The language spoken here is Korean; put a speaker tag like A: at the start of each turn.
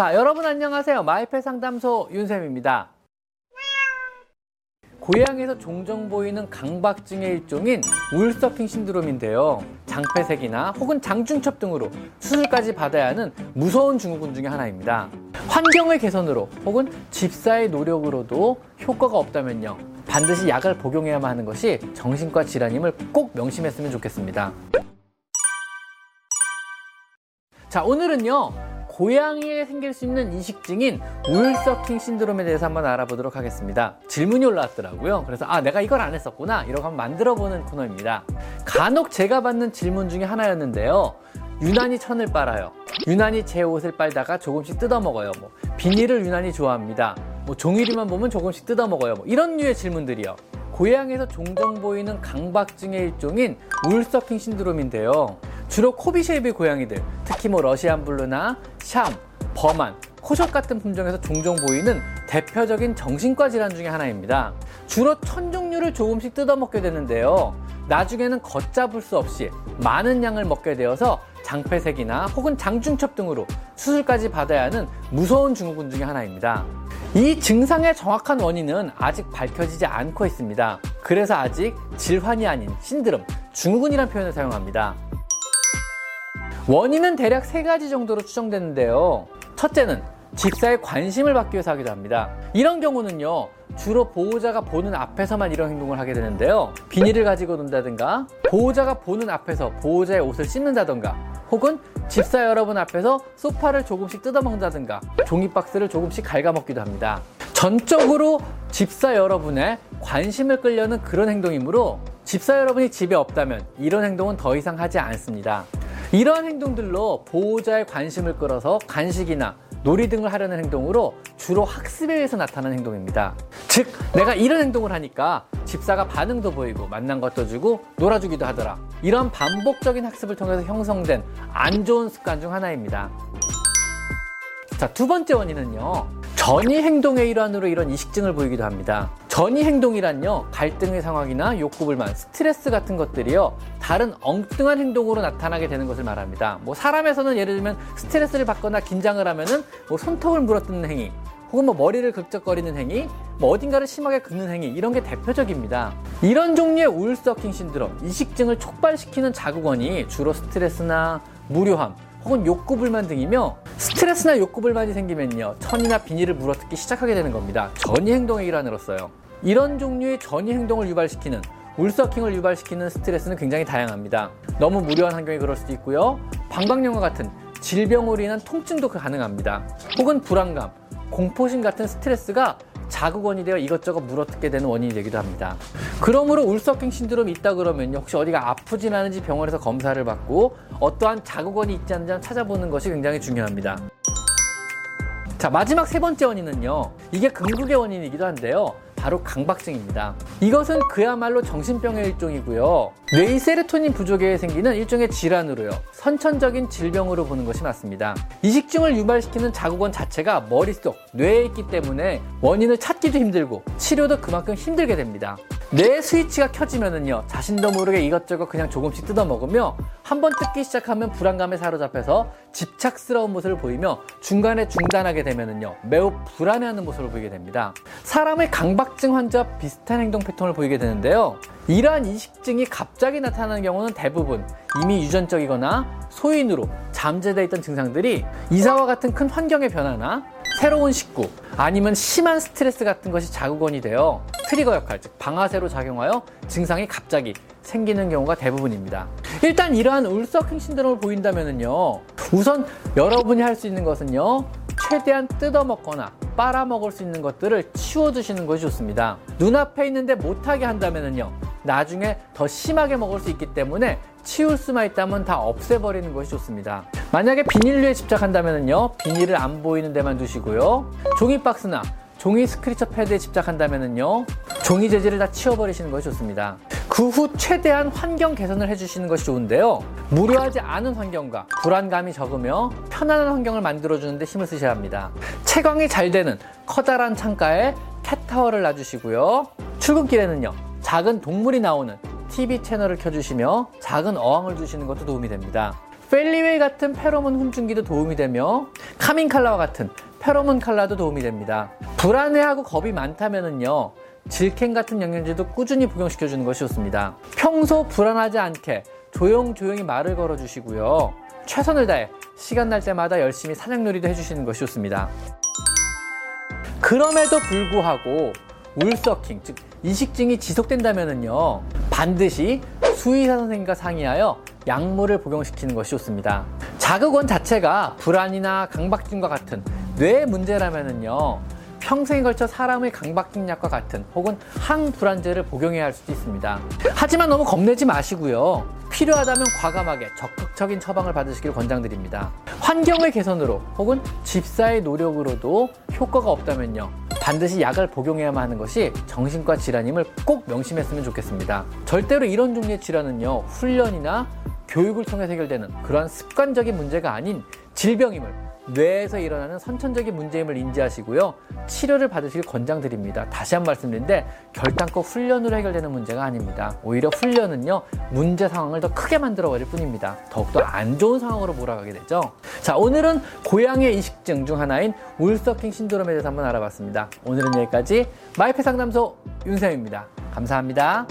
A: 자, 여러분 안녕하세요. 마이펫 상담소 윤쌤입니다. 고양이에서 종종 보이는 강박증의 일종인 울서킹 신드롬인데요. 장폐색이나 혹은 장중첩 등으로 수술까지 받아야 하는 무서운 증후군 중의 하나입니다. 환경의 개선으로 혹은 집사의 노력으로도 효과가 없다면요. 반드시 약을 복용해야만 하는 것이 정신과 질환임을 꼭 명심했으면 좋겠습니다. 자, 오늘은요. 고양이에 생길 수 있는 이식증인 울서킹 신드롬에 대해서 한번 알아보도록 하겠습니다. 질문이 올라왔더라고요. 그래서 아 내가 이걸 안 했었구나 이러고 한번 만들어보는 코너입니다. 간혹 제가 받는 질문 중에 하나였는데요. 유난히 천을 빨아요. 유난히 제 옷을 빨다가 조금씩 뜯어먹어요. 뭐 비닐을 유난히 좋아합니다. 뭐 종이리만 보면 조금씩 뜯어먹어요. 뭐 이런 류의 질문들이요. 고양이에서 종종 보이는 강박증의 일종인 wool sucking 신드롬인데요. 주로 cobby shape의 고양이들, 특히 뭐 러시안 블루나 샴, 버만, 코숏 같은 품종에서 종종 보이는 대표적인 정신과 질환 중의 하나입니다. 주로 천 종류를 조금씩 뜯어먹게 되는데요. 나중에는 걷잡을 수 없이 많은 양을 먹게 되어서 장폐색이나 혹은 장중첩 등으로 수술까지 받아야 하는 무서운 증후군 중의 하나입니다. 이 증상의 정확한 원인은 아직 밝혀지지 않고 있습니다. 그래서 아직 질환이 아닌 신드롬, 증후군이라는 표현을 사용합니다. 원인은 대략 세 가지 정도로 추정되는데요. 첫째는 집사의 관심을 받기 위해서 하기도 합니다. 이런 경우는요, 주로 보호자가 보는 앞에서만 이런 행동을 하게 되는데요. 비닐을 가지고 논다든가, 보호자가 보는 앞에서 보호자의 옷을 씹는다든가, 혹은 집사 여러분 앞에서 소파를 조금씩 뜯어먹는다든가, 종이박스를 조금씩 갉아먹기도 합니다. 전적으로 집사 여러분의 관심을 끌려는 그런 행동이므로 집사 여러분이 집에 없다면 이런 행동은 더 이상 하지 않습니다. 이러한 행동들로 보호자의 관심을 끌어서 간식이나 놀이 등을 하려는 행동으로 주로 학습에 의해서 나타나는 행동입니다. 즉, 내가 이런 행동을 하니까 집사가 반응도 보이고 만난 것도 주고 놀아주기도 하더라. 이런 반복적인 학습을 통해서 형성된 안 좋은 습관 중 하나입니다. 자, 두 번째 원인은요. 전이 행동의 일환으로 이런 이식증을 보이기도 합니다. 전이 행동이란요, 갈등의 상황이나 욕구 불만, 스트레스 같은 것들이요, 다른 엉뚱한 행동으로 나타나게 되는 것을 말합니다. 뭐 사람에서는 예를 들면 스트레스를 받거나 긴장을 하면은 뭐 손톱을 물어뜯는 행위, 혹은 뭐 머리를 극적거리는 행위, 뭐 어딘가를 심하게 긁는 행위 이런 게 대표적입니다. 이런 종류의 울서킹 신드롬, 이식증을 촉발시키는 자극원이 주로 스트레스나 무료함, 혹은 욕구 불만 등이며 스트레스나 욕구 불만이 생기면요 천이나 비닐을 물어뜯기 시작하게 되는 겁니다 전이 행동의 일환으로서요 이런 종류의 전이 행동을 유발시키는 울서킹을 유발시키는 스트레스는 굉장히 다양합니다 너무 무료한 환경이 그럴 수도 있고요 방광염과 같은 질병으로 인한 통증도 가능합니다 혹은 불안감 공포심 같은 스트레스가 자극원이 되어 이것저것 물어뜯게 되는 원인이 되기도 합니다. 그러므로 울서킹 신드롬이 있다 그러면 혹시 어디가 아프진 않은지 병원에서 검사를 받고 어떠한 자극원이 있지 않는지 찾아보는 것이 굉장히 중요합니다. 자, 마지막 세 번째 원인은요. 이게 긍국의 원인이기도 한데요. 바로 강박증입니다. 이것은 그야말로 정신병의 일종이고요. 뇌의 세르토닌 부족에 생기는 일종의 질환으로요. 선천적인 질병으로 보는 것이 맞습니다. 이식증을 유발시키는 자국원 자체가 머릿속, 뇌에 있기 때문에 원인을 찾기도 힘들고 치료도 그만큼 힘들게 됩니다. 뇌 스위치가 켜지면은요 자신도 모르게 이것저것 그냥 조금씩 뜯어 먹으며 한 번 뜯기 시작하면 불안감에 사로잡혀서 집착스러운 모습을 보이며 중간에 중단하게 되면은요 매우 불안해하는 모습을 보이게 됩니다. 사람의 강박증 환자와 비슷한 행동 패턴을 보이게 되는데요. 이러한 이식증이 갑자기 나타나는 경우는 대부분 이미 유전적이거나 소인으로 잠재되어 있던 증상들이 이사와 같은 큰 환경의 변화나 새로운 식구 아니면 심한 스트레스 같은 것이 자극원이 되어 트리거 역할, 즉 방아쇠로 작용하여 증상이 갑자기 생기는 경우가 대부분입니다. 일단 이러한 울서킹 신드롬을 보인다면요. 우선 여러분이 할 수 있는 것은요. 최대한 뜯어먹거나 빨아먹을 수 있는 것들을 치워주시는 것이 좋습니다. 눈앞에 있는데 못하게 한다면요. 나중에 더 심하게 먹을 수 있기 때문에 치울 수만 있다면 다 없애버리는 것이 좋습니다. 만약에 비닐류에 집착한다면요. 비닐을 안 보이는 데만 두시고요. 종이박스나 종이 스크리처 패드에 집착한다면요. 종이 재질을 다 치워버리시는 것이 좋습니다. 그 후 최대한 환경 개선을 해주시는 것이 좋은데요. 무료하지 않은 환경과 불안감이 적으며 편안한 환경을 만들어주는데 힘을 쓰셔야 합니다. 채광이 잘 되는 커다란 창가에 캣타워를 놔주시고요. 출근길에는요. 작은 동물이 나오는 TV 채널을 켜주시며 작은 어항을 주시는 것도 도움이 됩니다. 펠리웨이 같은 페로몬 훈증기도 도움이 되며 카민칼라와 같은 페로몬 칼라도 도움이 됩니다. 불안해하고 겁이 많다면은요. 질켄 같은 영양제도 꾸준히 복용시켜 주는 것이 좋습니다. 평소 불안하지 않게 조용조용히 말을 걸어 주시고요. 최선을 다해 시간 날 때마다 열심히 사냥놀이도 해 주시는 것이 좋습니다. 그럼에도 불구하고 울서킹, 즉 이식증이 지속된다면요 반드시 수의사 선생님과 상의하여 약물을 복용시키는 것이 좋습니다. 자극원 자체가 불안이나 강박증과 같은 뇌 문제라면요 평생에 걸쳐 사람의 강박증 약과 같은 혹은 항불안제를 복용해야 할 수도 있습니다. 하지만 너무 겁내지 마시고요. 필요하다면 과감하게 적극적인 처방을 받으시길 권장드립니다. 환경의 개선으로 혹은 집사의 노력으로도 효과가 없다면요. 반드시 약을 복용해야만 하는 것이 정신과 질환임을 꼭 명심했으면 좋겠습니다. 절대로 이런 종류의 질환은요, 훈련이나 교육을 통해 해결되는 그러한 습관적인 문제가 아닌 질병임을 뇌에서 일어나는 선천적인 문제임을 인지하시고요. 치료를 받으시길 권장드립니다. 다시 한번 말씀드린데 결단코 훈련으로 해결되는 문제가 아닙니다. 오히려 훈련은요. 문제 상황을 더 크게 만들어 버릴 뿐입니다. 더욱더 안 좋은 상황으로 몰아가게 되죠. 자, 오늘은 고양이의 이식증 중 하나인 울서킹 신드롬에 대해서 한번 알아봤습니다. 오늘은 여기까지 마이페 상담소 윤쌤입니다. 감사합니다.